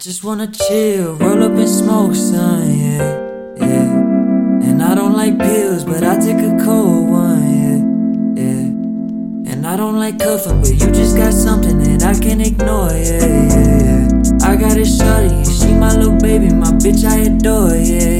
Just wanna chill, roll up and smoke some, yeah, yeah. And I don't like pills, but I take a cold one, yeah, yeah. And I don't like cuffing, but you just got something that I can't ignore, yeah, yeah, yeah. I got a shorty, and she my little baby, my bitch I adore, yeah,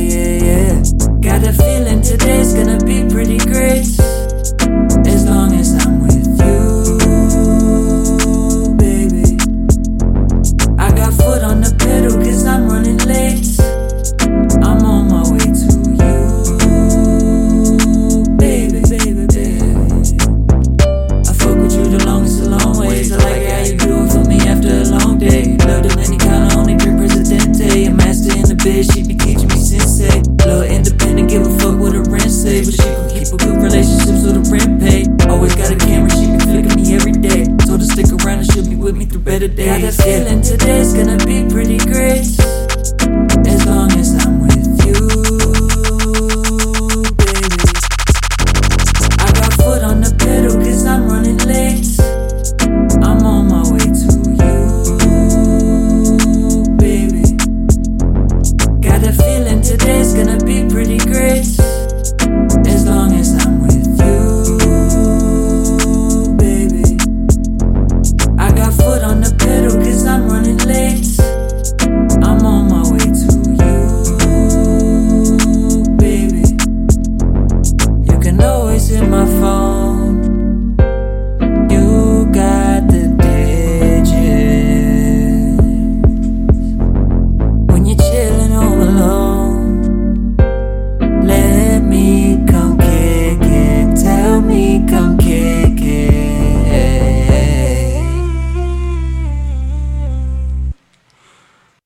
but she can keep a good relationship so the rent paid. Always got a camera, she be flicking me every day. So to stick around and she'll be with me through better days. Got that feeling today's gonna be pretty great.